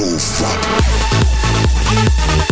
roof up.